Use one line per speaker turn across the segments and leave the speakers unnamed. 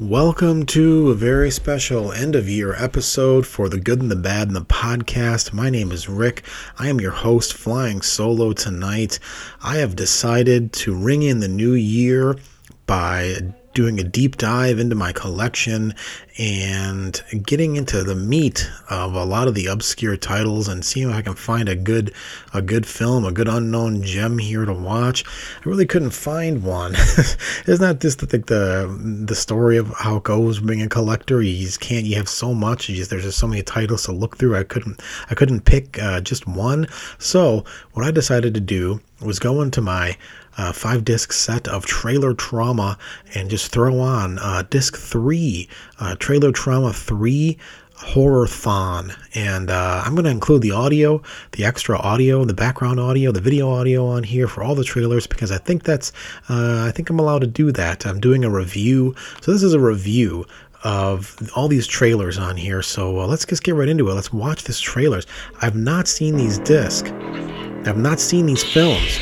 Welcome to a very special end of year episode for The Good and the Bad and the podcast. My name is Rick. I am your host, flying solo tonight. I have decided to ring in the new year by doing a deep dive into my collection and getting into the meat of a lot of the obscure titles and seeing if I can find a good a good film, a good unknown gem here to watch. I really couldn't find one. Isn't that just the the the story of how it goes being a collector? You just can't. You have so much. Just, there's just so many titles to look through. I couldn't I couldn't pick uh, just one. So what I decided to do was go into my five disc set of Trailer Trauma and just throw on uh, disc three, uh, Trailer Trauma 3 Horror-thon. And uh, I'm going to include the audio, the extra audio, the background audio, the video audio on here for all the trailers because I think that's, uh, I think I'm allowed to do that. I'm doing a review. So this is a review of all these trailers on here. So uh, let's just get right into it. Let's watch these trailers. I've not seen these discs. I've not seen these films.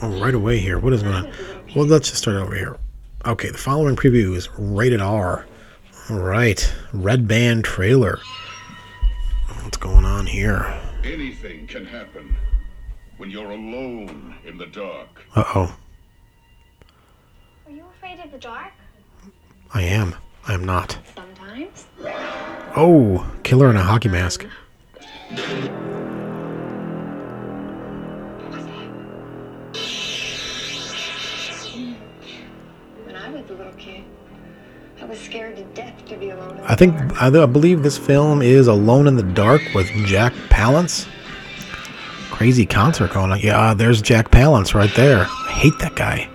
Oh, right away here. What is going on? Well, let's just start over here. Okay, the following preview is rated R. All right, Red Band trailer. What's going on here?
Anything can happen when you're alone in the dark.
Uh oh,
Are you afraid of the dark?
I am. I am not.
Sometimes.
Oh, killer in a hockey mask.
When I was a little kid, I was scared to death to be alone.
I think. I, I believe this film is Alone in the Dark with Jack Palance. Crazy concert going on. Yeah, there's Jack Palance right there. I hate that guy.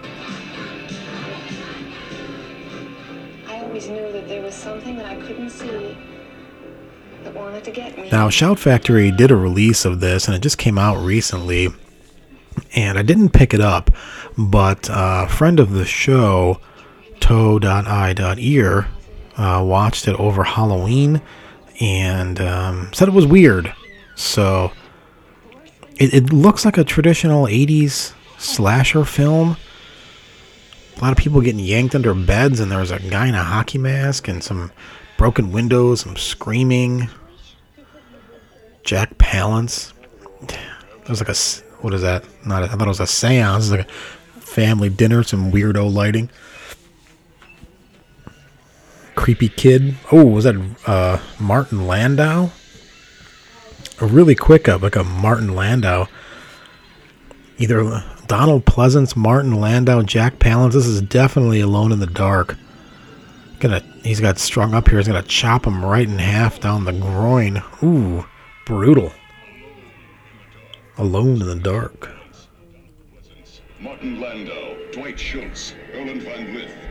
I always knew that there was something that I couldn't see that wanted to get me.
Now, Shout Factory did a release of this, and it just came out recently. And I didn't pick it up, but uh, a friend of the show, toe.i.ear, uh, watched it over Halloween and um, said it was weird. So it, it looks like a traditional 80s slasher film. A lot of people getting yanked under beds, and there's a guy in a hockey mask and some broken windows, some screaming. Jack Palance. It was like a what is that? Not a, I thought it was a séance. It's like a family dinner, some weirdo lighting. Creepy kid. Oh, was that uh, Martin Landau? A really quick up, like a Martin Landau. Either Donald Pleasence, Martin Landau, Jack Palance. This is definitely Alone in the Dark. Gonna, he's got strung up here. He's gonna chop him right in half down the groin. Ooh, brutal. Alone in the dark.
Martin Landau, Dwight Schultz, Erland Van Lidth.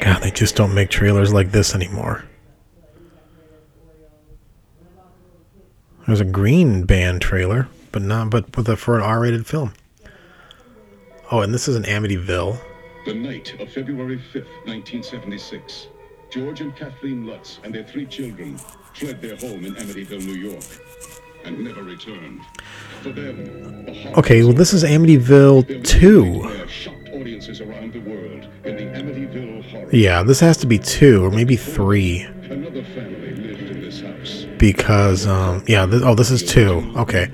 God, they just don't make trailers like this anymore. There's a Green Band trailer, but not but with a for an R-rated film. Oh, and this is in Amityville.
The night of February 5th, 1976. George and Kathleen Lutz and their three children fled their home in Amityville, New York, and never returned. For them, the
Okay, well this is Amityville 2.
audiences around the world in the Amityville horror.
Yeah, this has to be 2 or maybe 3
Another family lived in this house.
because um yeah, this, oh this is 2. Okay.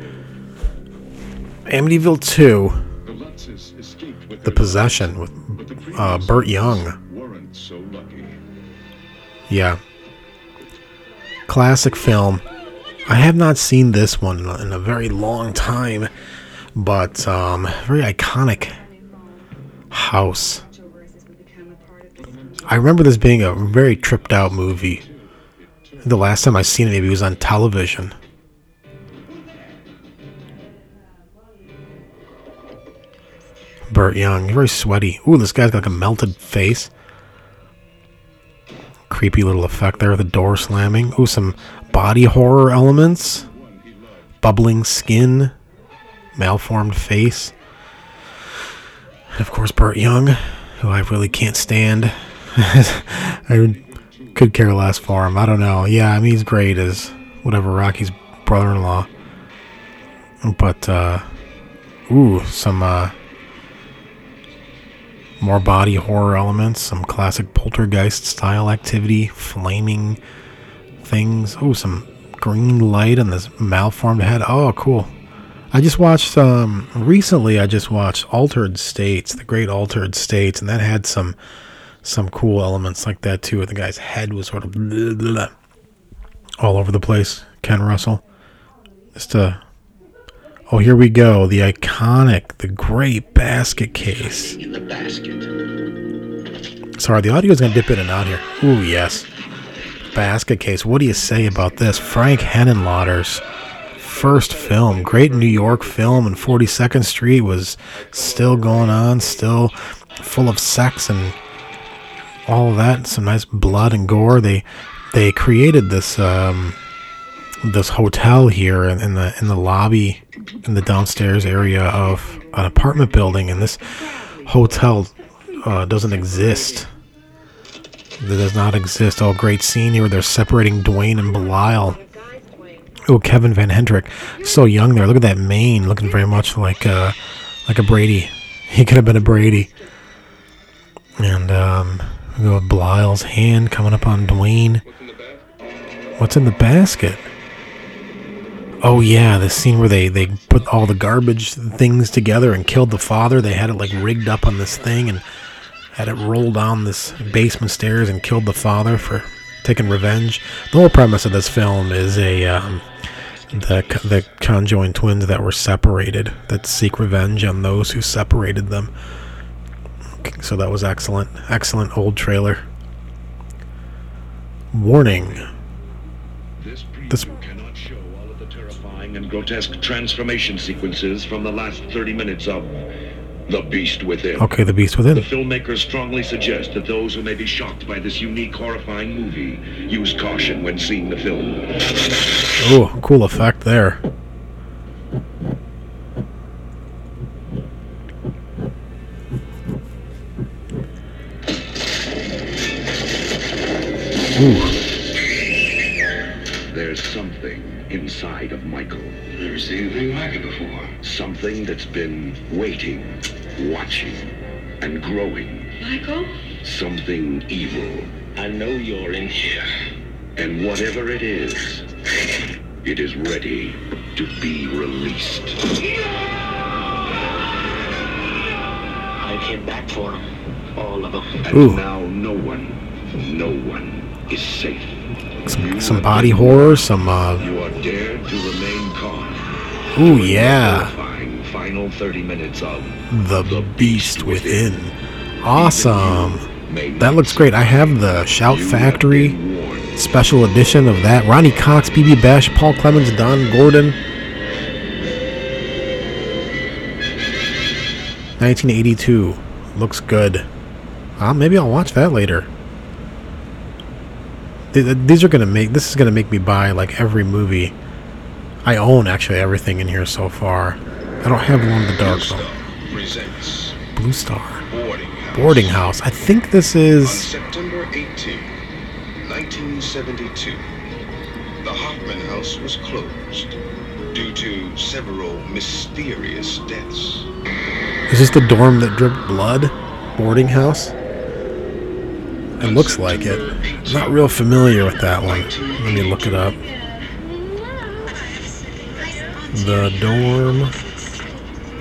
Amityville 2,
The Lutzes escaped with
The Possession with
lives, but the
uh, Burt Young.
weren't so lucky.
Yeah. Classic film. I have not seen this one in a, very long time, but um, very iconic house. I remember this being a very tripped out movie. The last time I seen it, maybe it was on television. Burt Young, very sweaty. Ooh, this guy's got like a melted face creepy little effect there, the door slamming. Ooh, some body horror elements. Bubbling skin, malformed face. And of course, Burt Young, who I really can't stand. I could care less for him. I don't know. Yeah, I mean, he's great as whatever Rocky's brother in law. But, uh, ooh, some, uh, More body horror elements, some classic poltergeist style activity, flaming things. Oh, some green light on this malformed head. Oh, cool. I just watched um recently I just watched Altered States, the Great Altered States, and that had some some cool elements like that too. Where the guy's head was sort of blah, blah, blah, all over the place. Ken Russell. Just a Oh, here we go. The iconic, the great basket case.
In the basket.
Sorry, the audio's gonna dip in and out here. Ooh, yes. Basket case. What do you say about this? Frank Henenlotter's first film, great New York film, and 42nd Street was still going on, still full of sex and all that. Some nice blood and gore. They they created this um, this hotel here in, in the in the lobby in the downstairs area of an apartment building, and this hotel uh, doesn't exist. It does not exist. Oh, great scene here. They're separating Duane and Belial. Oh, Kevin Van Hendrick, so young there. Look at that mane, looking very much like uh, like a Brady. He could have been a Brady. And um, we go with Belial's hand coming up on Duane. What's in the basket? Oh yeah, the scene where they they put all the garbage things together and killed the father. They had it like rigged up on this thing and had it roll down this basement stairs and killed the father for taking revenge. The whole premise of this film is a um, the the conjoined twins that were separated that seek revenge on those who separated them. So that was excellent, excellent old trailer. Warning:
This preview cannot show all of the terrifying and grotesque transformation sequences from the last 30 minutes of The Beast Within.
Okay, the beast Within.
The filmmakers strongly suggest that those who may be shocked by this unique, horrifying movie use caution when seeing the film.
Oh, cool effect there. Ooh,
There's something inside of Michael. Never seen anything like it before. Something that's been waiting, watching, and growing.
Michael?
Something evil. I know you're in here. And whatever it is, it is ready to be released.
I came back for them. All of them.
And
Ooh.
now no one, no one is safe.
some, some body horror, some uh, ooh yeah,
Horrifying final 30 minutes of
the beast within. Awesome. That looks great. I have the Shout
You
Factory special edition of that. Ronny Cox, Bibi Besch, Paul Clemens, Don Gordon. 1982. Looks good. Uh, maybe I'll watch that later. Th- th- These are gonna make this is gonna make me buy like every movie. I own actually everything in here so far. I don't have one of the Dark though. Blue Star.
Boarding House.
Boarding House. I think this
On
is
September 18, 1972, the Hoffman House was closed due to several mysterious deaths.
Is this the dorm that dripped blood? Boarding house? It looks like it. I'm not real familiar with that one. Let me look it up. The dorm.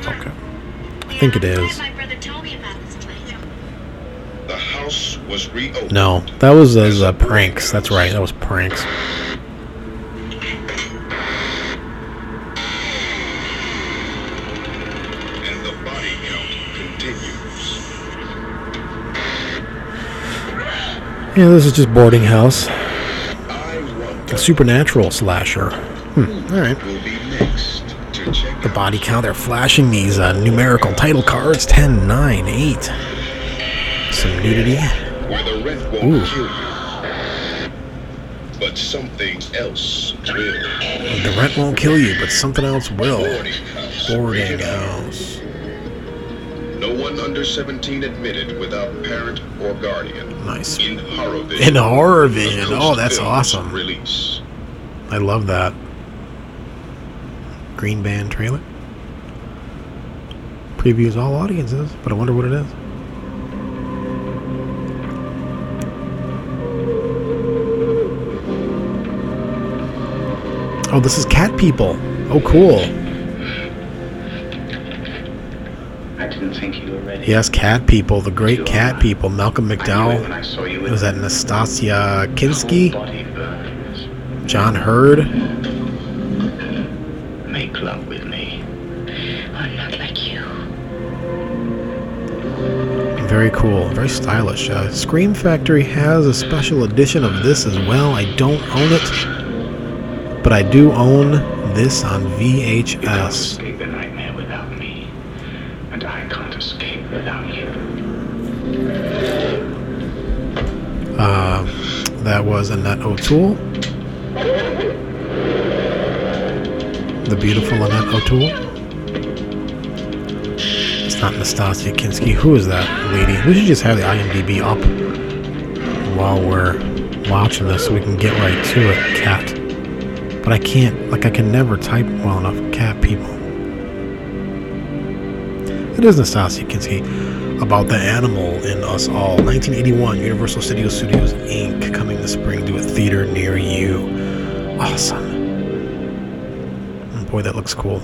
Okay. I think it is.
My brother told me about this place.
The house was reopened.
No, that was as uh, pranks. That's right. That was pranks.
And the body count continues.
Yeah, this is just boarding house. A supernatural slasher. Hmm. All right.
Will be next to check
The body count. They're flashing these uh, numerical title cards 10, 9, 8. Some nudity.
where the rent won't
Ooh.
kill you. But something else will.
The rent won't kill you, but something else will.
Boarding house.
Boarding house.
No one under 17 admitted without parent or guardian.
Nice.
In horror vision.
In horror vision. Oh, that's awesome.
Release.
I love that. Green Band trailer. Previews all audiences, but I wonder what it is. Oh, this is Cat People. Oh, cool.
I didn't think you were ready.
Yes, Cat People, the great Cat People, Malcolm McDowell. Was that
Nastassja Kinski?
John
Heard.
Very cool. Very stylish. Uh, Scream Factory has a special edition of this as well. I don't own it, but I do own this on VHS.
escape the nightmare without me. And I can't escape without you.
Uh, that was Annette O'Toole. The beautiful Annette O'Toole. Not Nastassja Kinski. Who is that lady? We should just have the IMDb up while we're watching this so we can get right to it. Cat. But I can't, like, I can never type well enough. Cat people. It is Nastassja Kinski about the animal in us all. 1981, Universal Studios Studios Inc. coming this spring to a theater near you. Awesome. Oh, boy, that looks cool.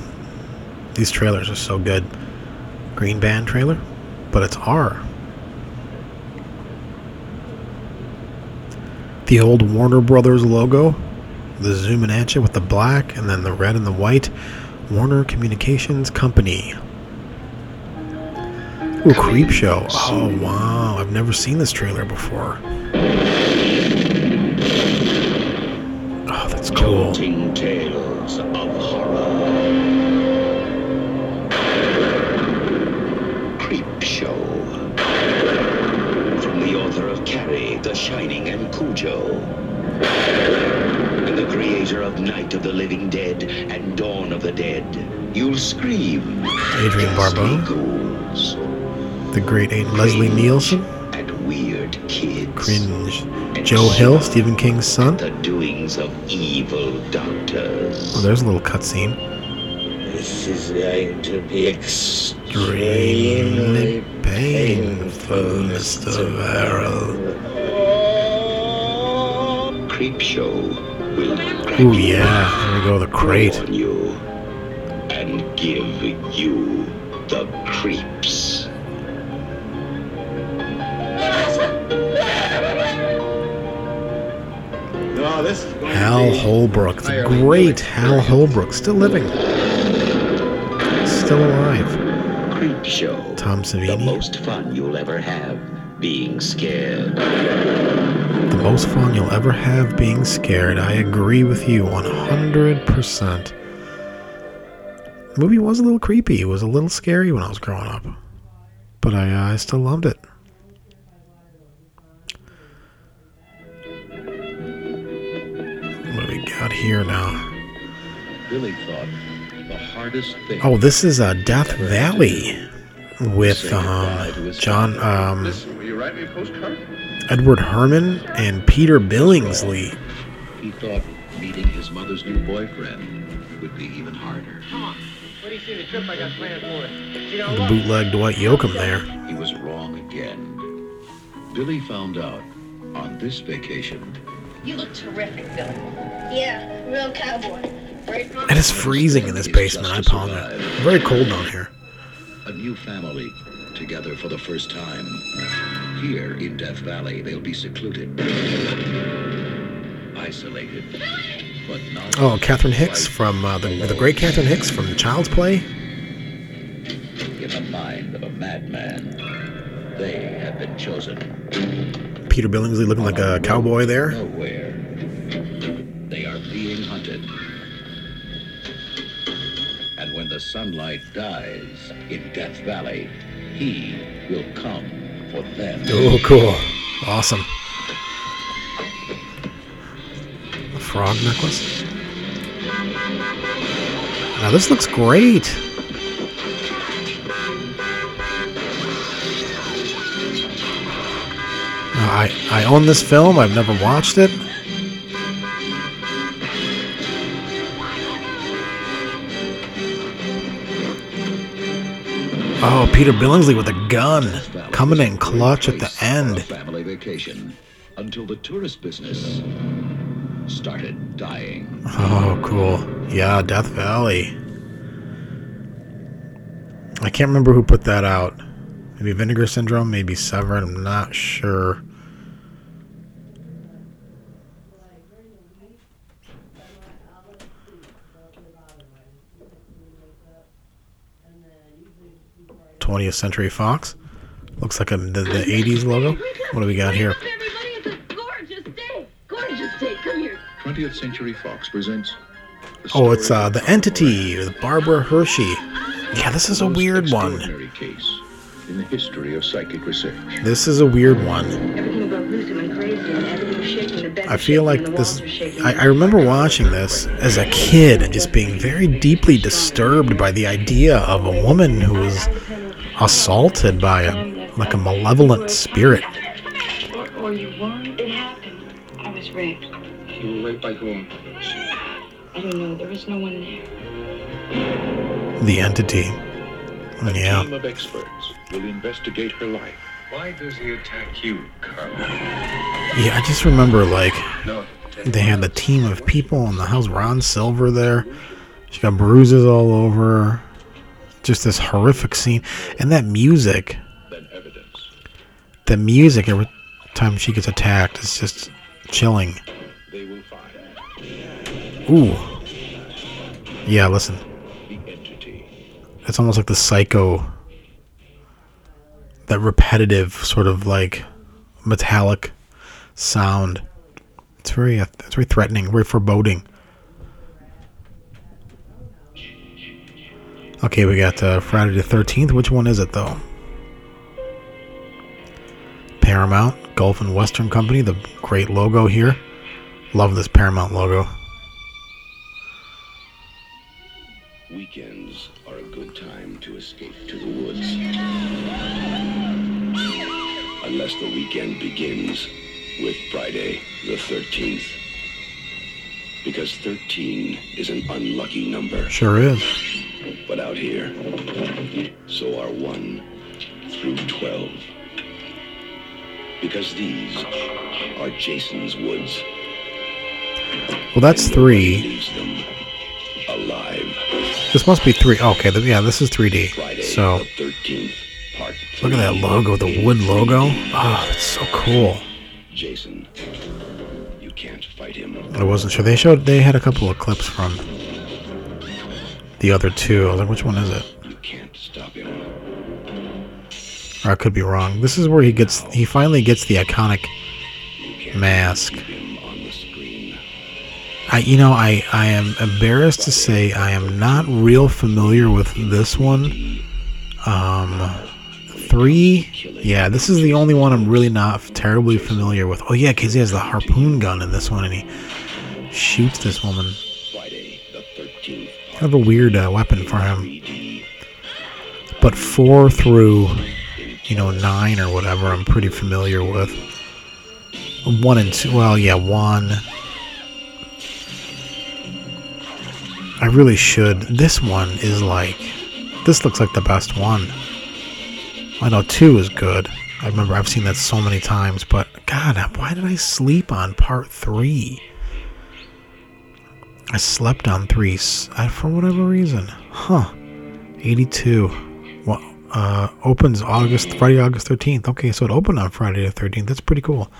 These trailers are so good. Green Band trailer, but it's R. The old Warner Brothers logo, the zooming at you with the black and then the red and the white. Warner Communications Company. Ooh, Creep Show. Oh, wow. I've never seen this trailer before. Oh, that's cool.
Tales of horror. The Dead. You'll scream. Adrienne
Barbeau, the great Aunt Leslie Nielsen,
And weird kids.
cringe. Joe Hill, Stephen King's son.
The doings of evil doctors.
Oh, there's a little cutscene.
This is going to be
Extremely painful, Mr. Verrill.
Creep Show will
Ooh, yeah. There we go, the crate.
Warn you, and give you the creeps.
No, this
Hal Holbrook, the great Hal Holbrook, still living, still alive.
Creep Show.
Tom Savini.
The most fun you'll ever have being scared.
the most fun you'll ever have being scared. I agree with you 100%. The movie was a little creepy. It was a little scary when I was growing up, but I, uh, I still loved it. What do we got here now?
Billy thought the hardest thing.
Oh, this is uh, Death Valley with um, John um,
Listen, will you write me a postcard?
Edward Herrmann and Peter Billingsley.
He thought meeting his mother's new boyfriend would be even harder.
What do you see the trip I got planned for? You know,
The
look,
bootleg Dwight Yoakam there.
He was wrong again. Billy found out on this vacation
You look terrific, Billy.
Yeah, real cowboy. Great
It is freezing in this basement. I apologize. Very cold down here.
a new family together for the first time. Here in Death Valley, they'll be secluded, isolated, but not.
Oh, Catherine Hicks from uh, the, the great Catherine Hicks from the Child's Play.
in the mind of a madman. They have been chosen.
Peter Billingsley looking like a cowboy there.
Nowhere. They are being hunted. And when the sunlight dies in Death Valley, he will come for them.
Oh, cool. Awesome. Frog necklace. Now, this looks great. Uh, I, I own this film. I've never watched it. Oh, Peter Billingsley with a gun. Coming in clutch at the end.
family vacation until the tourist business started dying.
Oh, cool. Yeah, Death Valley. I can't remember who put that out. Maybe Vinegar Syndrome, maybe Severin, I'm not sure. Twentieth Century Fox. Looks like a, the, the 80s logo. What do we got here?
20th Century Fox presents.
Oh, it's uh, The Entity with Barbara Hershey. Yeah, this is a weird one.
case in the history of psychic research.
This is a weird one.
Everything about Lucy went crazy and everything was shaking. The bed
I feel like this.
walls were shaking.
I, I remember watching this as a kid and just being very deeply disturbed by the idea of a woman who was assaulted by a like a malevolent spirit.
Or, or you weren't? It happened. I was raped.
You were raped by whom?
I don't know. There was no one there.
The entity.
A
Yeah.
team of experts will investigate her life.
Why does he attack you, Carlo?
Yeah, I just remember like
No.
they had the team of people in the house. Ron Silver there. She got bruises all over. Just this horrific scene, and that music. The music every time she gets attacked is just chilling. Ooh. Yeah, listen. It's almost like the psycho. That repetitive sort of like metallic sound. It's very, uh, it's very threatening, very foreboding. Okay, we got uh, Friday the Thirteenth. Which one is it though? Paramount Gulf and Western Company. The great logo here. Love this Paramount logo.
13th. Because 13 is an unlucky number.
Sure is.
But out here, so are 1 through 12. Because these are Jason's woods.
Well, that's three.
Leaves them alive.
This must be three. Okay, yeah, this is 3D.
Friday
So
13th,
look at that logo, the wood logo. Oh, it's so cool.
Jason,
I wasn't sure. They showed they had a couple of clips from the other two. I was like, which one is it?
You can't stop him.
Or I could be wrong. This is where he gets he finally gets the iconic mask.
keep him on the screen.
I you know, I I am embarrassed to say I am not real familiar with this one. Um 3 Yeah, this is the only one I'm really not terribly familiar with. Oh yeah, cuz he has the harpoon gun in this one and he shoots this woman.
Friday the 13th,
Kind of a weird uh, weapon for him. But four through you know nine or whatever i'm pretty familiar with one and two well yeah one i really should this one is like this looks like the best one i know two is good i remember i've seen that so many times but god why did i sleep on part three i slept on three for whatever reason huh 82 well, uh, opens August Friday, August thirteenth. Okay, so it opened on Friday the thirteenth. That's pretty cool.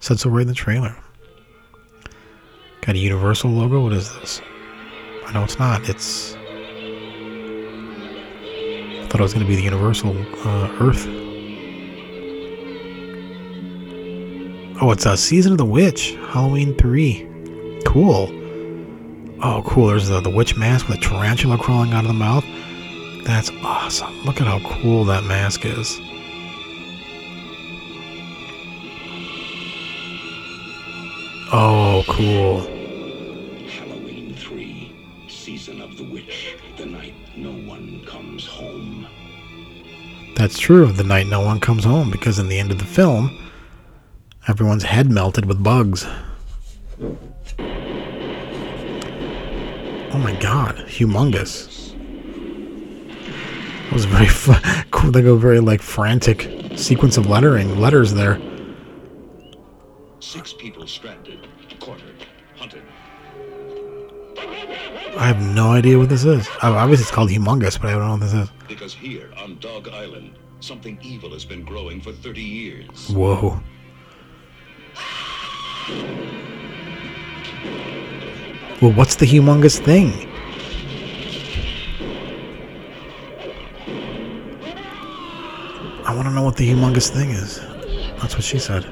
Said so right in the trailer. Got a Universal logo. What is this? I know it's not. It's. Thought it was going to be the Universal uh, Earth. Oh, it's a Season of the Witch, Halloween three. Cool. Oh, cool. There's the, the witch mask with a tarantula crawling out of the mouth. That's awesome. Look at how cool that mask is. Oh, cool. That's true. The night no one comes home, because in the end of the film, everyone's head melted with bugs. Oh my god, humongous. That was very fu- cool. They go very like frantic sequence of lettering letters there.
Six people stranded, cornered,
hunted.
I have no idea what this is. Obviously, it's called Humongous, but I don't know what this is.
Because here on Dog Island, something evil has been growing for 30 years.
Whoa. Well, what's the humongous thing? I want to know what the humongous thing is. That's what she said.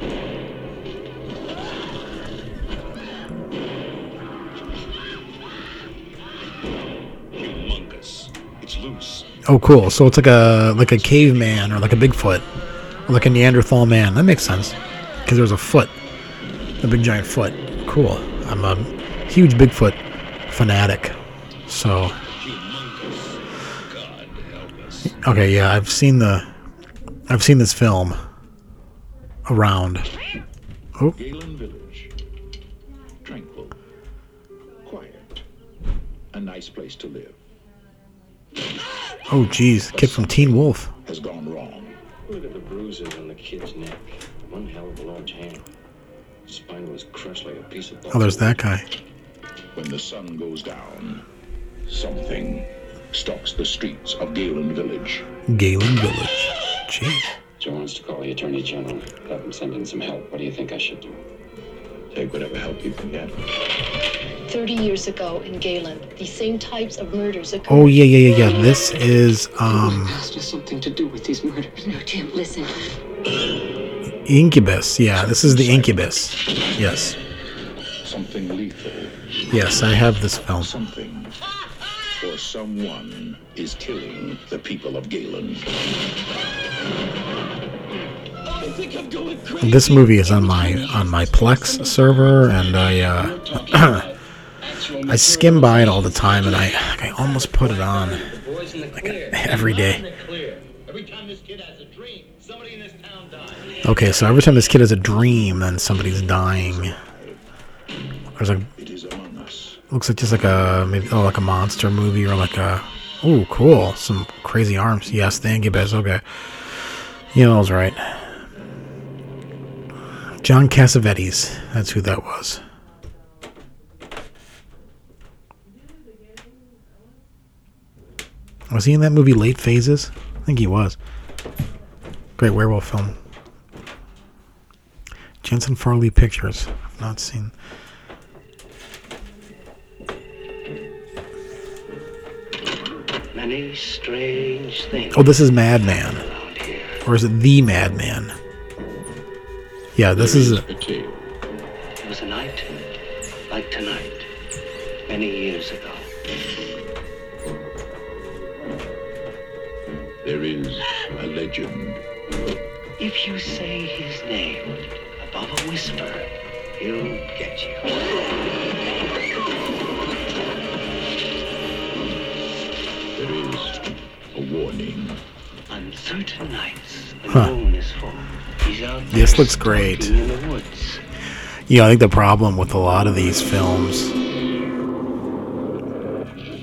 Oh, cool. So it's like a like a caveman or like a Bigfoot or like a Neanderthal man. That makes sense because there's a foot, a big giant foot. Cool. I'm a huge Bigfoot fanatic. So okay, yeah, I've seen the I've seen this film around. Oh, oh, geez, kid from Teen Wolf.
Has gone wrong.
Look at the bruises on the kid's neck. One hell of a large hand. Spine was crushed like a piece of.
Oh, there's that guy.
When the sun goes down, something stalks the streets of Galen Village.
Galen Village. Jeez.
Joe wants to call the attorney general. Have him send in some help. What do you think I should do?
Take whatever help you can get.
30 years ago in Galen, these same types of murders occurred.
Oh yeah, yeah, yeah, yeah. This is um
Has just something to do with these murders.
No, Tim, listen.
Incubus. Yeah, this is the Incubus. Yes.
Something lethal.
Yes, I have this film.
Something. Or someone is killing the people of Galen.
This movie is on my on my Plex server, and I uh, I skim by it all the time, and I I almost put it on like every day. Okay, so every time this kid has a dream, then somebody's dying. There's like looks like just like a maybe oh like a monster movie or like a oh cool some crazy arms. Yes, the Incubus. Okay, yeah, I was right. John Cassavetes. That's who that was. Was he in that movie Late Phases? I think he was. Great werewolf film. Jensen Farley Pictures. I've not seen.
Many strange things
Oh, this is Madman. Or is it The Madman? Yeah, this is.
a.
There was a night like tonight, many years ago.
There is a legend.
If you say his name above a whisper, he'll get you.
There is a warning.
On certain nights,
Huh.
the moon is full, he's out there
This looks great.
stalking in the woods.
Yeah, I think the problem with a lot of these films.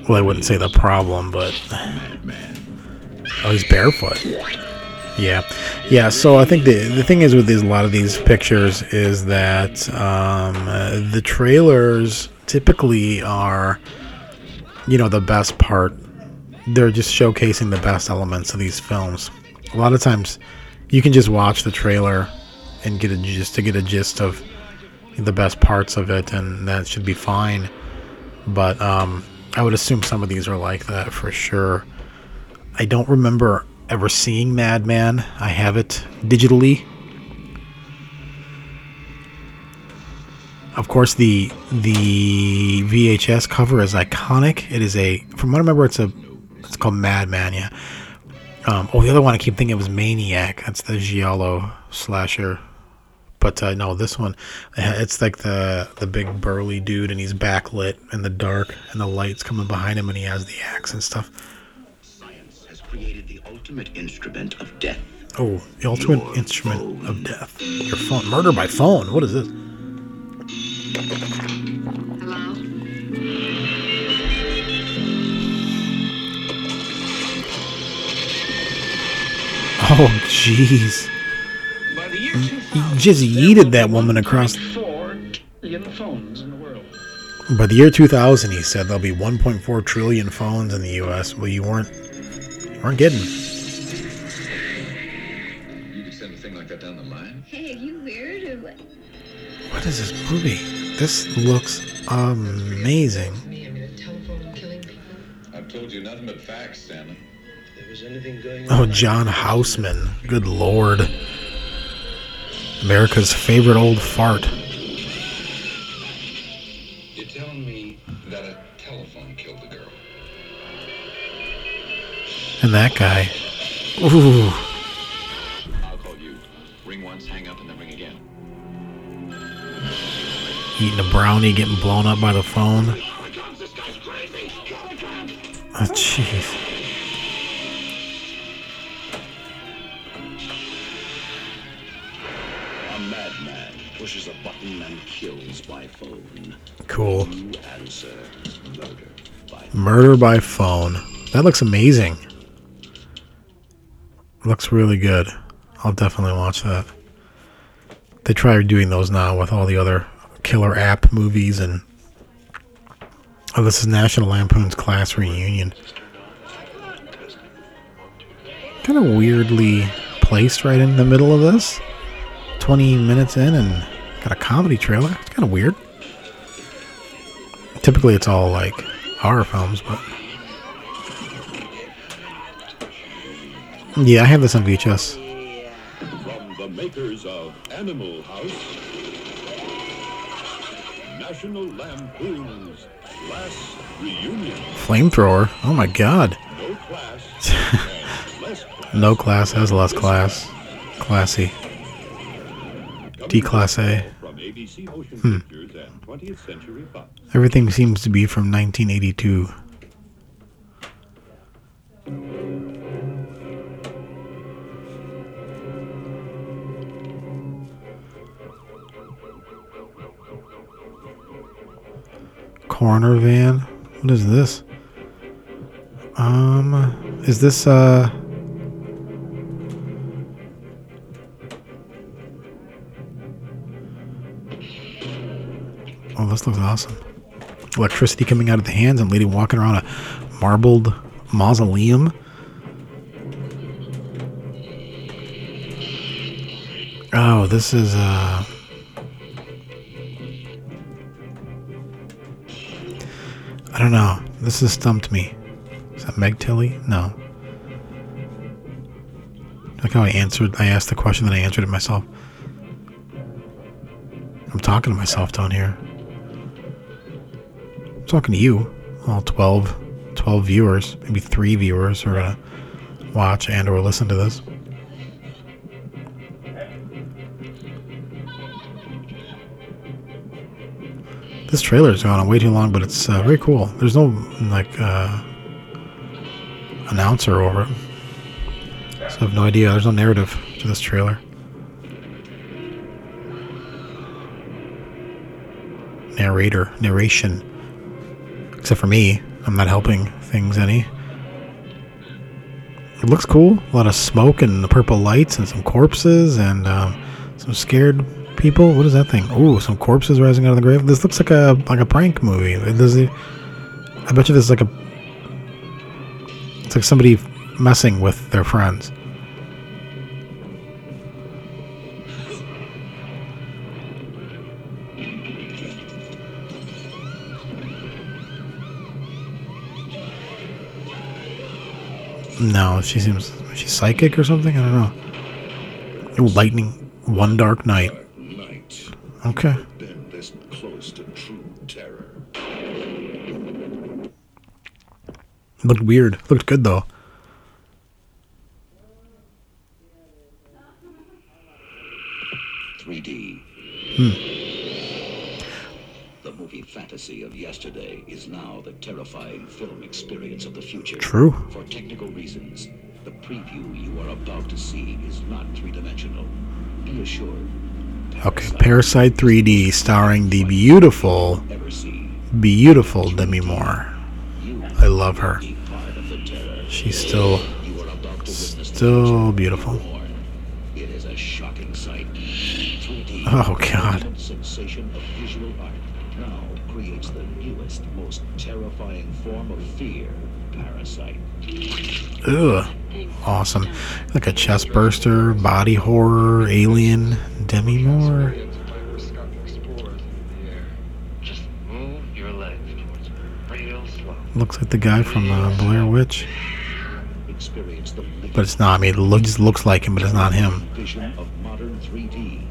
Well, I wouldn't say the problem, but. Oh, he's barefoot. Yeah, yeah. So I think the the thing is with these a lot of these pictures is that um, uh, the trailers typically are, you know, the best part. They're just showcasing the best elements of these films. A lot of times, you can just watch the trailer and get a just to get a gist of the best parts of it, and that should be fine. But um, I would assume some of these are like that for sure. I don't remember ever seeing Madman. I have it digitally. Of course, the the VHS cover is iconic. It is a, from what I remember, it's a, it's called Madman. Yeah. Um, oh, the other one I keep thinking it was Maniac. That's the giallo slasher. But uh, no, this one, it's like the the big burly dude, and he's backlit in the dark, and the lights coming behind him, and he has the axe and stuff.
Science has created the ultimate instrument of death.
Oh, the ultimate
Your
instrument of death. Your phone, murder by phone. What is this?
Hello?
Oh, jeez.
By the year
He just yeeted that woman across.
Four trillion phones in the world.
By the year 2000, he said there'll be 1.4 trillion phones in the U.S. Well, you weren't, you weren't getting.
You could send a thing like that down the line?
Hey, are you weird or what?
What is this movie? This looks amazing.
I've told you nothing but facts, Stanley.
If there was anything going
Oh, John Houseman. Good lord. America's favorite old fart. And that guy. Ooh.
I'll call you. Ring once, hang up, and then ring again.
Eating a brownie, getting blown up by the phone. Oh, jeez.
A madman pushes a button and kills by phone.
Cool.
You answer murder by
Murder by phone. That looks amazing. Looks really good. I'll definitely watch that. They try doing those now with all the other killer app movies and. Oh, this is National Lampoon's Class Reunion. Kind of weirdly placed right in the middle of this. 20 minutes in and got a comedy trailer. It's kind of weird. Typically, it's all like horror films, but. Yeah, I have this on VHS.
From the makers of Animal House, National Lampoon's Class Reunion.
Flamethrower. Oh my god.
No class has less class.
No class has less class. Classy. D Class A.
From ABC Motion
Hmm.
Pictures and 20th Century Fox.
Everything seems to be from 1982. Coroner van. What is this? Um, is this uh? Oh, this looks awesome. Electricity coming out of the hands and lady walking around a marbled mausoleum. Oh, this is uh don't know. This has stumped me. Is that Meg Tilly? No. Like how I answered I asked the question then I answered it myself. I'm talking to myself down here. I'm talking to you, all 12, 12 viewers, maybe three viewers who are gonna watch and or listen to this. This trailer's gone on way too long, but it's uh, very cool. There's no like uh, announcer over it, so I have no idea. There's no narrative to this trailer. narrator narration except for me i'm not helping things any it looks cool a lot of smoke and the purple lights and some corpses and um, some scared people what is that thing oh some corpses rising out of the grave this looks like a like a prank movie This is- i bet you this is like a it's like somebody messing with their friends No, she seems she's psychic or something. I don't know. Ooh, lightning, one dark night.
Night.
Okay.
Been this close to true terror.
Looked weird. Looked good though.
Three D.
Hmm.
The movie fantasy of yesterday is now the terrifying film experience of the future.
True.
For technical reasons, the preview you are about to see is not three-dimensional. Be assured.
Okay, Parasite 3D, starring the beautiful, beautiful Demi Moore. I love her. She's still, still beautiful. Oh God.
terrifying form of fear, parasite.
Ugh. Awesome. Like a chest burster, body horror, alien, Demi Moore. Looks like the guy from uh, Blair Witch. But it's not. I mean, it just looks like him, but it's not him.
vision of modern 3D.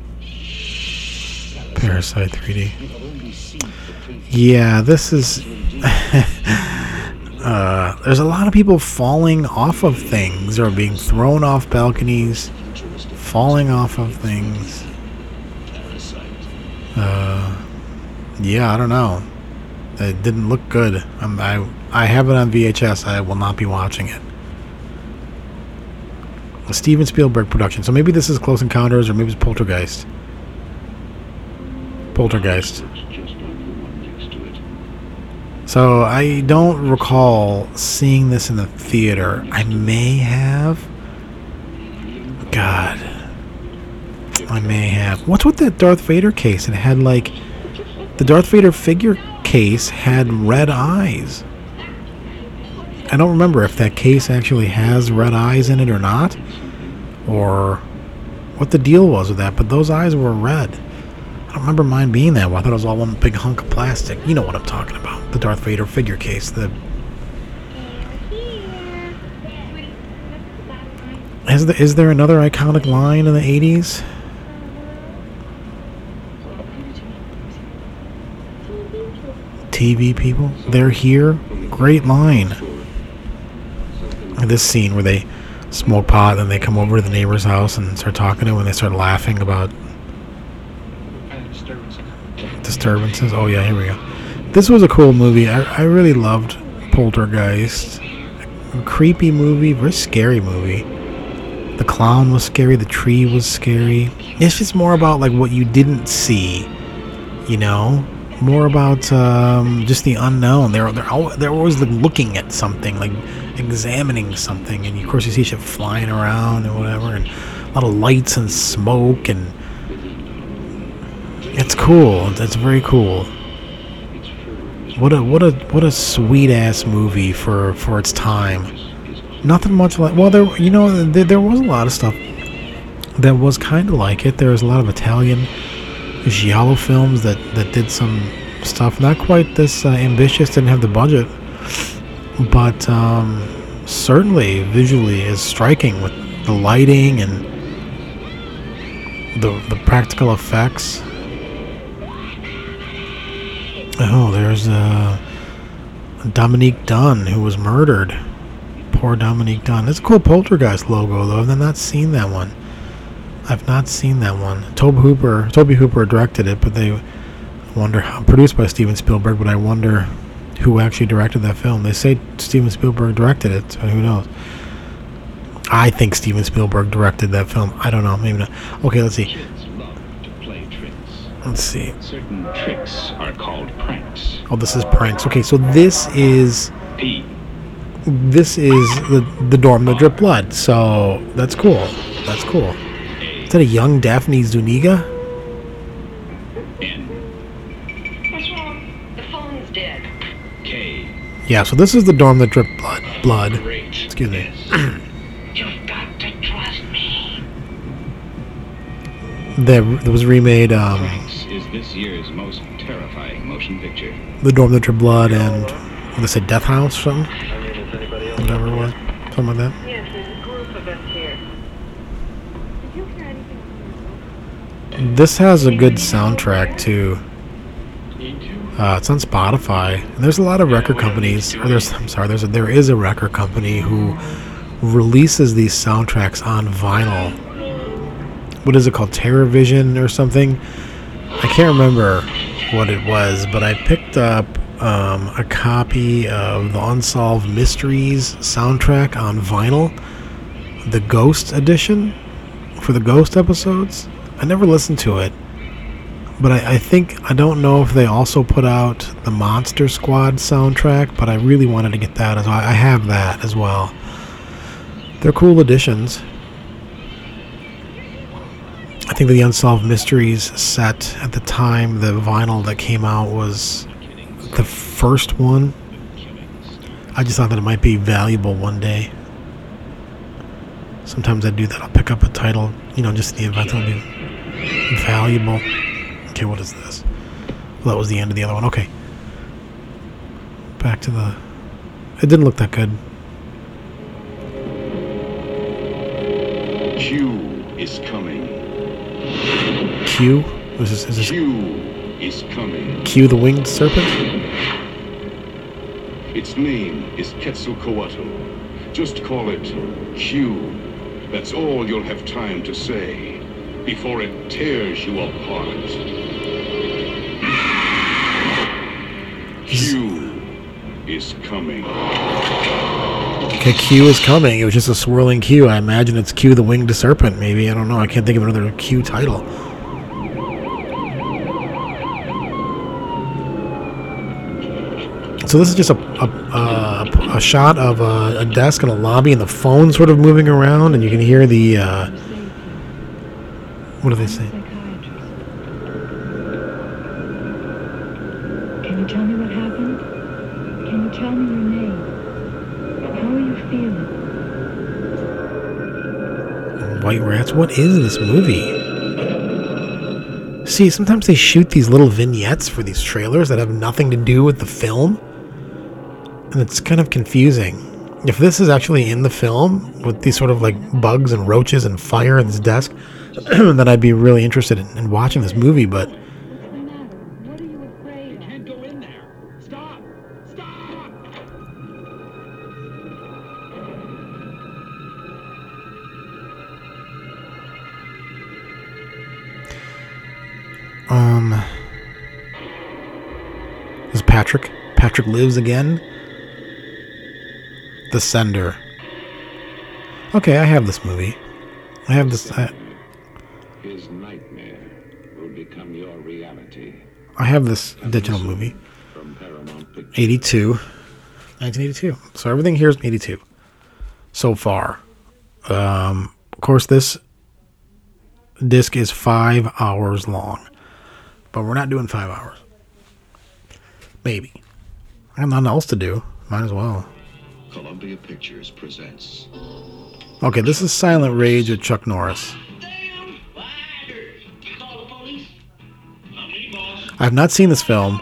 Parasite 3D.
You have only seen the preview.
Yeah, this is. uh, there's a lot of people falling off of things or being thrown off balconies, falling off of things. Uh, yeah, I don't know. It didn't look good. I'm, I I have it on VHS. I will not be watching it. A Steven Spielberg production. So maybe this is Close Encounters or maybe it's Poltergeist. Poltergeist. So I don't recall seeing this in the theater. I may have. God. I may have. What's with that Darth Vader case? It had like. The Darth Vader figure case had red eyes. I don't remember if that case actually has red eyes in it or not. Or what the deal was with that, but those eyes were red. I don't remember mine being that way. I thought it was all one big hunk of plastic. You know what I'm talking about. The Darth Vader figure case. The is, the, is there another iconic line in the 80s? TV people, they're here. Great line. This scene where they smoke pot and they come over to the neighbor's house and start talking to him and they start laughing about disturbances. Oh yeah, here we go. This was a cool movie. I, I really loved Poltergeist. A creepy movie, very scary movie. The clown was scary. The tree was scary. It's just more about like what you didn't see, you know. More about um, just the unknown. They're they're al- they're always like looking at something, like examining something, and of course you see shit flying around and whatever, and a lot of lights and smoke and it's cool. It's very cool. What a what a what a sweet ass movie for for its time. Nothing much like well there you know there, there was a lot of stuff that was kind of like it. There was a lot of Italian giallo films that that did some stuff not quite this uh, ambitious. Didn't have the budget, but um, certainly visually is striking with the lighting and the the practical effects. Oh, there's uh, Dominique Dunne who was murdered. Poor Dominique Dunne. It's a cool Poltergeist logo though. I've not seen that one. I've not seen that one. Tobe Hooper, Toby Hooper directed it, but they wonder how produced by Steven Spielberg. But I wonder who actually directed that film. They say Steven Spielberg directed it, so who knows? I think Steven Spielberg directed that film. I don't know. Maybe not. Okay, let's see.
Kids love to play tricks.
Let's see.
Certain tricks are called pranks.
Oh, this is pranks. Okay, so this is
P.
this is the the dorm that drip blood. So that's cool. That's cool. Is that a young Daphne Zuniga?
N.
What's wrong? The phone's dead.
K.
Yeah. So this is the dorm that dripped blood. Blood.
Great.
Excuse me.
You've got to trust me.
That that was remade. Um,
Pranks is this year's most terrifying motion picture.
the dorm that dripped blood and what they say Death House or something. Whatever it was. Something like that.
Yes, there's a group of us here. Did you hear anything?
This has a good soundtrack too. Uh, it's on Spotify. And there's a lot of record companies, or there's I'm sorry, there's a, there is a record company who releases these soundtracks on vinyl. What is it called, TerraVision or something? I can't remember what it was, but I picked up um, a copy of the Unsolved Mysteries soundtrack on vinyl, the Ghost edition for the Ghost episodes. I never listened to it, but I, I think I don't know if they also put out the Monster Squad soundtrack, but I really wanted to get that as well. I have that as well. They're cool additions. I think the Unsolved Mysteries set at the time, the vinyl that came out was the first one. I just thought that it might be valuable one day. Sometimes I do that. I'll pick up a title, you know, just the event will be valuable. Okay, what is this? Well, that was the end of the other one. Okay. Back to the. It didn't look that good.
Q is coming.
Q? Is this, is this
Q is coming.
Q the winged serpent?
Its name is Quetzalcoatl. Just call it Q. That's all you'll have time to say before it tears you apart. Q is coming.
Okay, Q is coming. It was just a swirling Q. I imagine it's Q the winged serpent, maybe. I don't know. I can't think of another Q title. So this is just a a, a, a shot of a, a desk in a lobby and the phone sort of moving around, and you can hear the. Uh, what do they say?
Can you tell me what happened? Can you tell me your name? How are you feeling?
White Rats. What is this movie? See, sometimes they shoot these little vignettes for these trailers that have nothing to do with the film. And it's kind of confusing. If this is actually in the film with these sort of like bugs and roaches and fire in this desk, then I'd be really interested in, in watching this movie, but Um, is Patrick? Patrick lives again. The Sender. Okay, I have this movie. I have this. I,
His nightmare will become your reality.
I have this digital movie.
From Paramount Pictures.
82. 1982. So everything here is 82 so far. Um, of course, this disc is five hours long, but we're not doing five hours. Maybe. I got nothing else to do. Might as well.
Columbia Pictures presents
Okay, this is Silent Rage with Chuck Norris. I've not seen this film,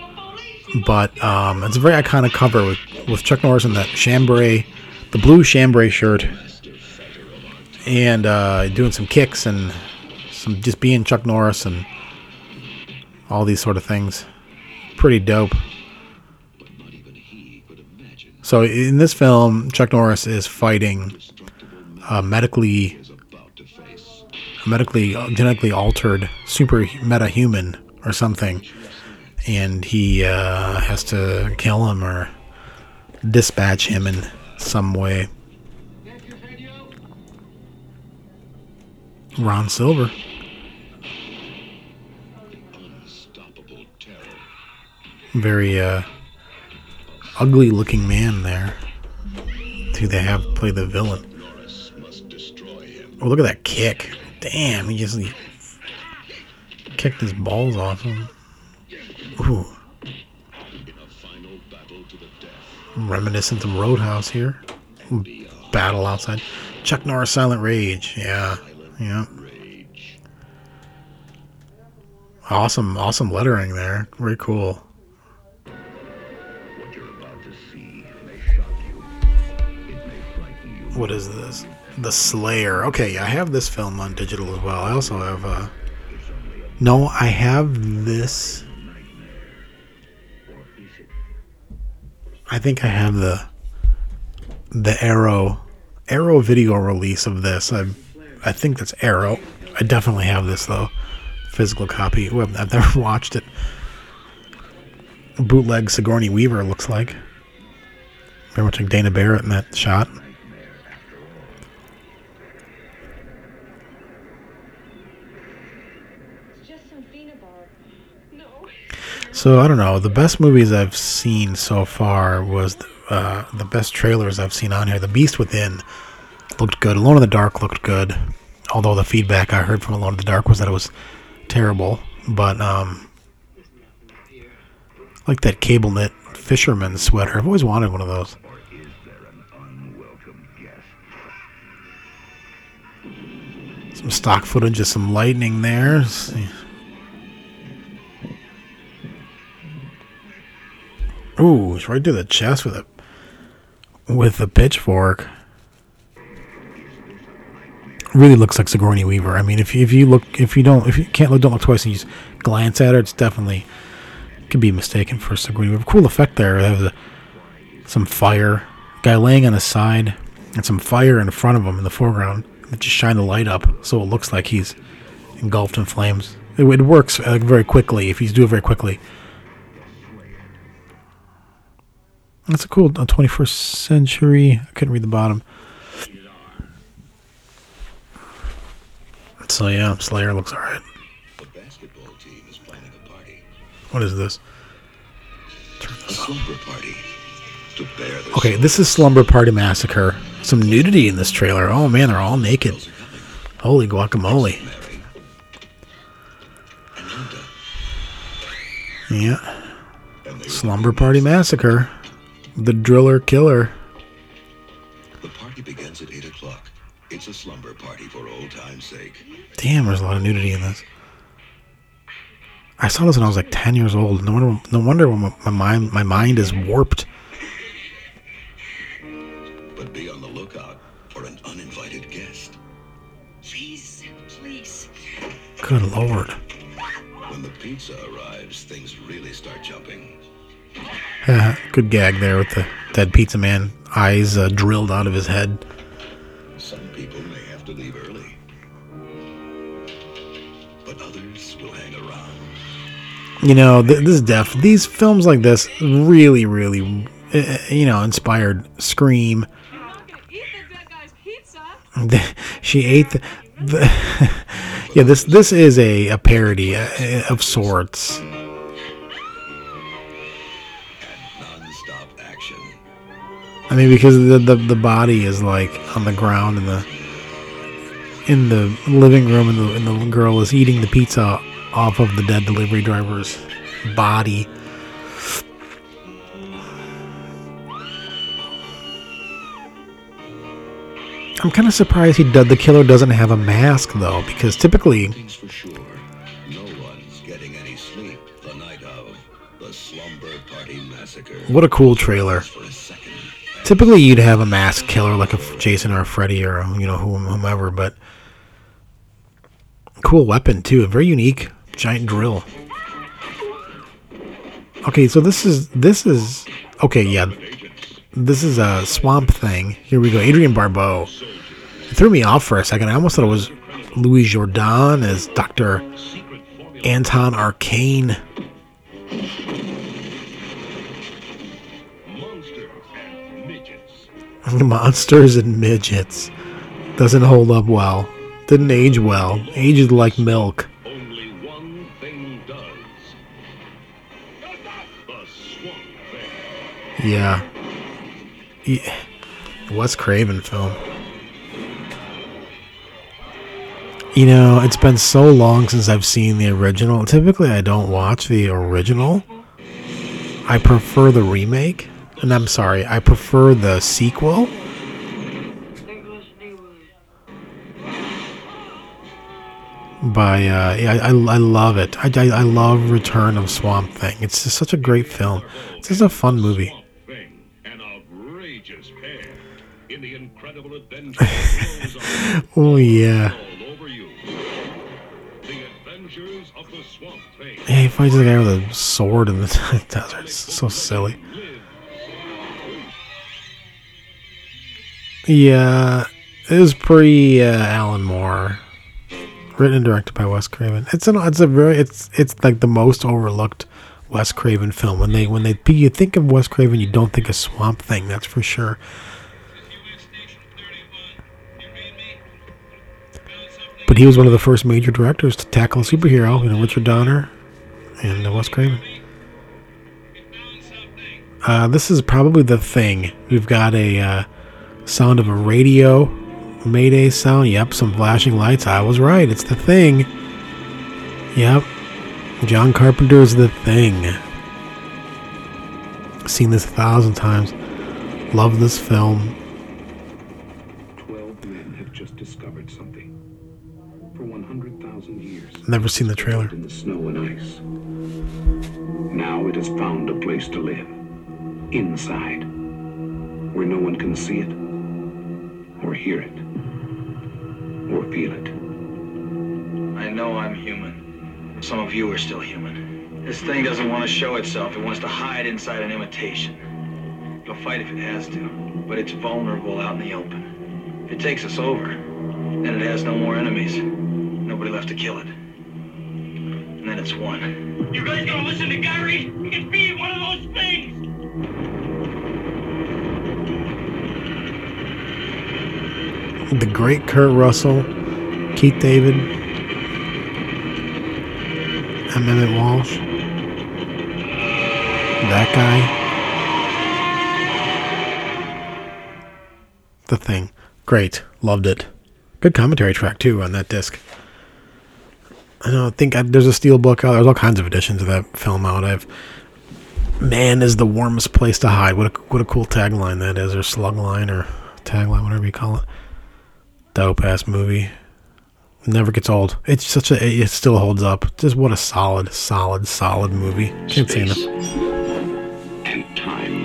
but um, it's a very iconic cover with, with Chuck Norris in that chambray, the blue chambray shirt, and uh, doing some kicks and some just being Chuck Norris and all these sort of things. Pretty dope. So in this film, Chuck Norris is fighting a medically, a medically genetically altered super meta human or something, and he uh, has to kill him or dispatch him in some way. Ron Silver. Very uh, ugly looking man there. Who they have play the villain. Oh, look at that kick. Damn, he just he kicked his balls off him. Ooh. Reminiscent of Roadhouse here. Battle outside. Chuck Norris Silent Rage. Yeah. Yeah. Awesome, awesome lettering there. Very cool. What is this? The Slayer. Okay, I have this film on digital as well. I also have uh No, I have this I think I have the the Arrow Arrow video release of this. I I think that's Arrow. I definitely have this though. Physical copy. Ooh, I've, I've never watched it. Bootleg Sigourney Weaver looks like. Very much like Dana Barrett in that shot. So I don't know. The best movies I've seen so far was uh, the best trailers I've seen on here. The Beast Within looked good. Alone in the Dark looked good. Although the feedback I heard from Alone in the Dark was that it was terrible, but um, like that cable knit fisherman sweater. I've always wanted one of those. Some stock footage of some lightning there. Ooh, it's right to the chest with a with a pitchfork. Really looks like Sigourney Weaver. I mean, if you, if you look, if you don't, if you can't look, don't look twice, and you just glance at her, it's definitely could be mistaken for Sigourney Weaver. Cool effect there. They have the, some fire, guy laying on his side, and some fire in front of him in the foreground. That just shine the light up, so it looks like he's engulfed in flames. It, it works uh, very quickly if you do it very quickly. That's a cool uh, 21st century. I couldn't read the bottom. So yeah, Slayer looks alright. What is this?
A slumber party to bear the
Okay, this is Slumber Party Massacre. Some nudity in this trailer. Oh man, they're all naked. Holy guacamole. Yeah. Slumber Party Massacre. The Driller Killer.
The party begins at 8 o'clock. It's a slumber party for old time's sake.
Damn, there's a lot of nudity in this. I saw this when I was like 10 years old. No wonder, no wonder my, my mind my mind is warped.
But be on the lookout for an uninvited guest.
Please, please.
Good lord.
When the pizza arrives, things really start jumping.
Good gag there with the dead pizza man eyes uh, drilled out of his head.
Some people may have to leave early. But others will hang around.
You know, th- this is def. These films like this really, really, uh, you know, inspired Scream. she ate the. the yeah, this this is a, a parody uh, of sorts. I mean, because the, the the body is like on the ground in the in the living room, and the and the girl is eating the pizza off of the dead delivery driver's body. I'm kind of surprised he did, the killer doesn't have a mask though, because typically
sure. No one's getting any sleep the night of the slumber party massacre.
what a cool trailer. Typically, you'd have a masked killer like a Jason or a Freddy or um, you know whomever, but cool weapon too, a very unique giant drill. Okay, so this is this is okay, yeah. This is a swamp thing. Here we go. Adrienne Barbeau. It threw me off for a second. I almost thought it was Louis Jourdan as Dr. Anton Arcane. Monsters and midgets. Doesn't hold up well. Didn't age well. Aged like milk. Yeah. yeah. Wes Craven film. You know, it's been so long since I've seen the original. Typically, I don't watch the original. I prefer the remake. And I'm sorry, I prefer the sequel. By uh, yeah, I, I love it. I, I, I love Return of Swamp Thing. It's just such a great film. It's just a fun movie. oh yeah. Yeah, he fights the guy with a sword in the desert. It's so silly. Yeah, it was pre uh, Alan Moore, written and directed by Wes Craven. It's an it's a very it's it's like the most overlooked Wes Craven film. When they when they you think of Wes Craven, you don't think of Swamp Thing. That's for sure. But he was one of the first major directors to tackle a superhero. You know, Richard Donner and uh, Wes Craven. Uh, this is probably the thing. We've got a uh, sound of a radio Mayday sound. Yep, some flashing lights. I was right. It's the thing. Yep. John Carpenter's the thing. Seen this a thousand times. Love this film.
Twelve men have just discovered something. For 100,000 years.
Never seen the trailer.
In the snow and ice. Now it has found a place to live. Inside. Where no one can see it. Or hear it. Or feel it.
I know I'm human. Some of you are still human. This thing doesn't want to show itself. It wants to hide inside an imitation. It'll fight if it has to, but it's vulnerable out in the open. If it takes us over, then it has no more enemies. Nobody left to kill it. And then it's one.
You guys gonna listen to Gary? He can be one of those things!
The great Kurt Russell, Keith David, Emmett Walsh. That guy. The thing. Great. Loved it. Good commentary track, too, on that disc. I don't think I, there's a steel book out. There's all kinds of editions of that film out. I've man is the warmest place to hide. What a what a cool tagline that is, or slug line, or tagline, whatever you call it. Dope ass movie. Never gets old. It's such a. It still holds up. Just what a solid, solid, solid movie. Can't say enough.
And time.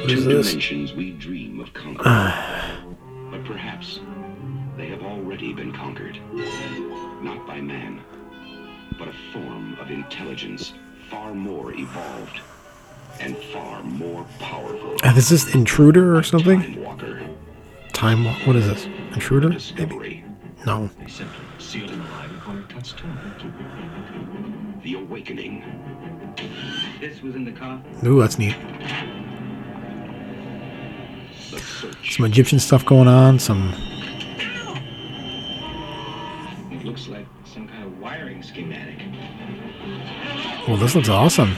What
Two
is this?
dimensions we dream of conquering. but perhaps they have already been conquered. Not by man, but a form of intelligence far more evolved and far more powerful.
Uh, is this Intruder or something? Time. What is this? Intruder? Maybe. No.
Sealed him alive before it touched. The awakening.
This was in the car?
Ooh, that's neat. Some Egyptian stuff going on. Some.
It looks like some kind of wiring schematic.
Well, this looks awesome.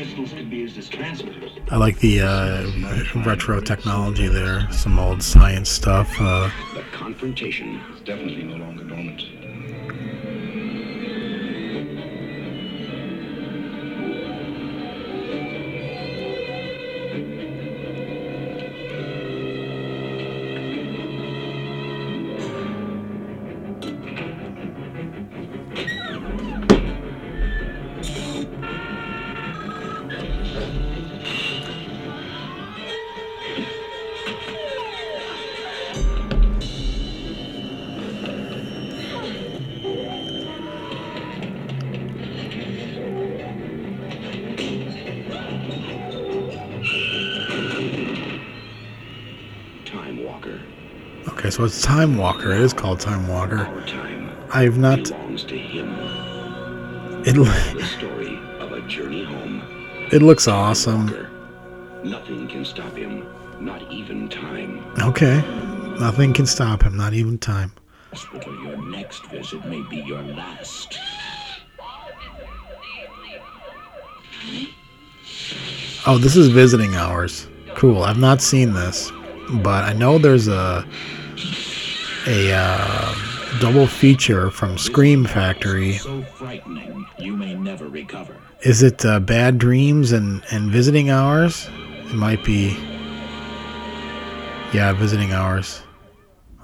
Crystals could be used as transmitters.
I like the uh, retro technology there. Some old science stuff. Uh,
The confrontation
It's definitely no longer dormant.
So it's Time Walker. It is called Time Walker. I've not.
to him.
It.
The story of a journey home.
It looks awesome.
Nothing can stop him, not even time.
Okay. Nothing can stop him. Not even time.
Hospital, your next visit may be your last.
Oh, this is visiting hours. Cool. I've not seen this, but I know there's a a uh, double feature from Scream Factory.
So frightening, you may never recover.
Is it uh, Bad Dreams and and Visiting Hours? It might be. Yeah, Visiting Hours.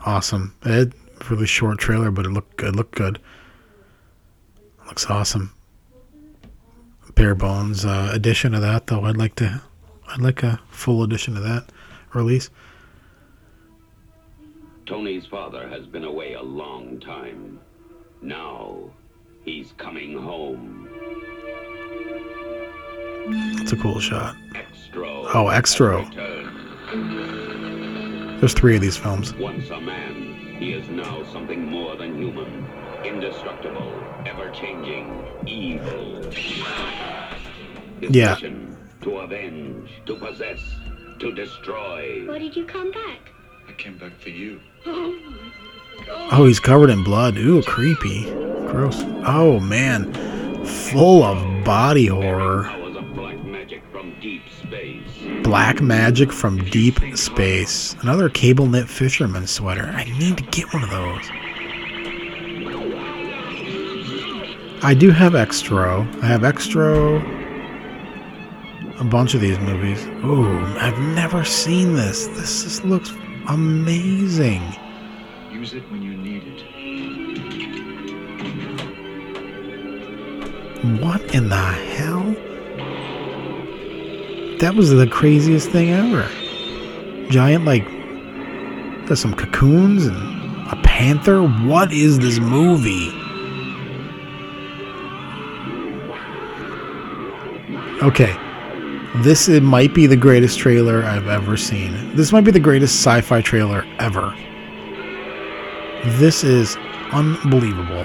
Awesome. It really short trailer, but it looked good. Looked good. Looks awesome. Bare bones uh, edition of that though. I'd like to. I'd like a full edition of that release.
Tony's father has been away a long time. Now, he's coming home.
That's a cool shot.
Xtro.
Oh,
Xtro.
There's three of these films.
Once a man, he is now something more than human. Indestructible, ever-changing, evil. His
Yeah.
to avenge, to possess, to destroy.
Why did you come back?
I came back for you.
Oh,
he's covered in blood. Ooh, creepy. Gross. Oh man, full of body horror.
Black magic from deep space.
Black Magic from Deep Space. Another cable knit fisherman sweater. I need to get one of those. I do have Xtro. I have Xtro. A bunch of these movies. Ooh, I've never seen this. This just looks amazing.
Use it when you need it.
What in the hell? That was the craziest thing ever. Giant, like, there's some cocoons and a panther. What is this movie? Okay. This it might be the greatest trailer I've ever seen. This might be the greatest sci-fi trailer ever. This is unbelievable.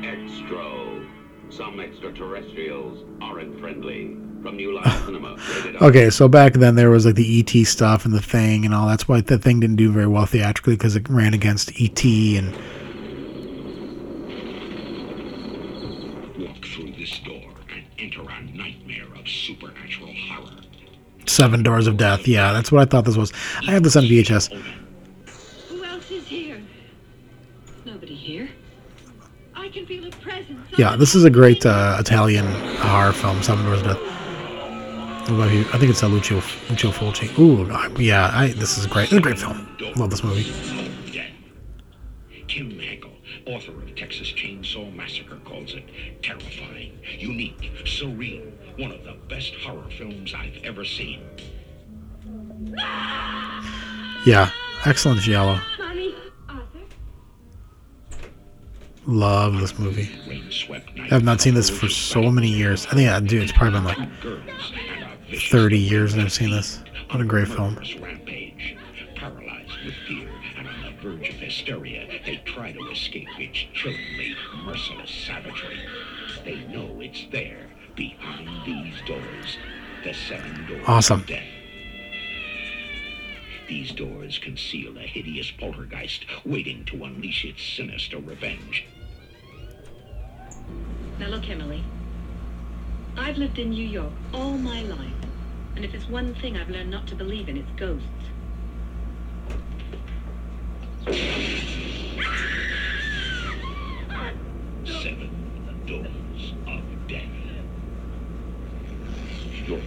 Xtro. Some extraterrestrials aren't friendly. From New Line Cinema.
Okay, so back then there was like the ET stuff and the thing and all. That's why the thing didn't do very well theatrically because it ran against ET and Seven Doors of Death. Yeah, that's what I thought this was. I have this on VHS.
Who else is here? Nobody here. I can feel a presence.
Yeah, this is a great uh, Italian horror film, Seven Doors of Death. What? I think it's uh, Lucio Lucio Fulci. Ooh, yeah, I, this is great. It's a great film. Love this movie.
Kim Henkel, author of Texas Chainsaw Massacre, calls it terrifying, unique, surreal, one of the best horror films I've ever seen.
Yeah, excellent giallo.
Mommy,
Love this movie. I have not seen this for so many years. I think, yeah, dude, it's probably been like 30 years that I've seen this. What a great film.
Rampage. Paralyzed with fear and on the verge of hysteria, they try to escape its chillingly merciless savagery. They know it's there, behind these doors. The seven doors
Awesome.
of death. These doors conceal a hideous poltergeist waiting to unleash its sinister revenge.
Now look, Emily. I've lived in New York all my life. And if there's one thing I've learned not to believe in, it's ghosts.
Seven doors of death. Your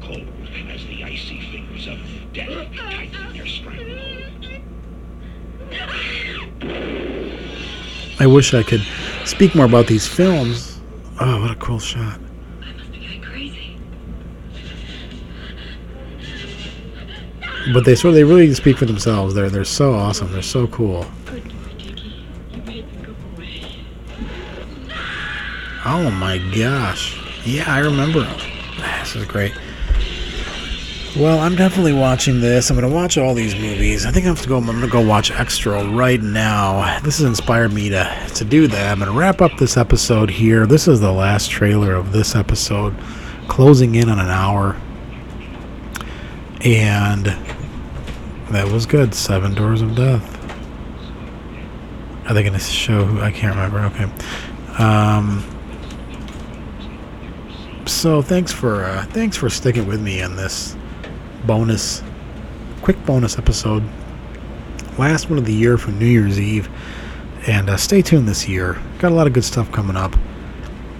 cold as the icy fingers of death tighten their stranglehold.
I wish I could speak more about these films. Oh, what a cool shot. But they sort of, they really speak for themselves. They're they're so awesome. They're so cool. Oh my gosh. Yeah, I remember. Is great. Well, I'm definitely watching this. I'm gonna watch all these movies. I think I have to go. I'm gonna go watch Xtro right now. This has inspired me to to do that. I'm gonna wrap up this episode here. This is the last trailer of this episode, closing in on an hour, and that was good. Seven Doors of Death. Are they gonna show? Who? I can't remember. Okay. Um, so thanks for uh, thanks for sticking with me on this bonus, quick bonus episode. Last one of the year for New Year's Eve, and uh, stay tuned this year. Got a lot of good stuff coming up.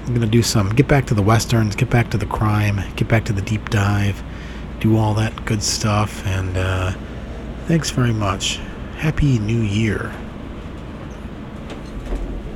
I'm gonna do some get back to the westerns, get back to the crime, get back to the deep dive, do all that good stuff, and uh, thanks very much. Happy New Year.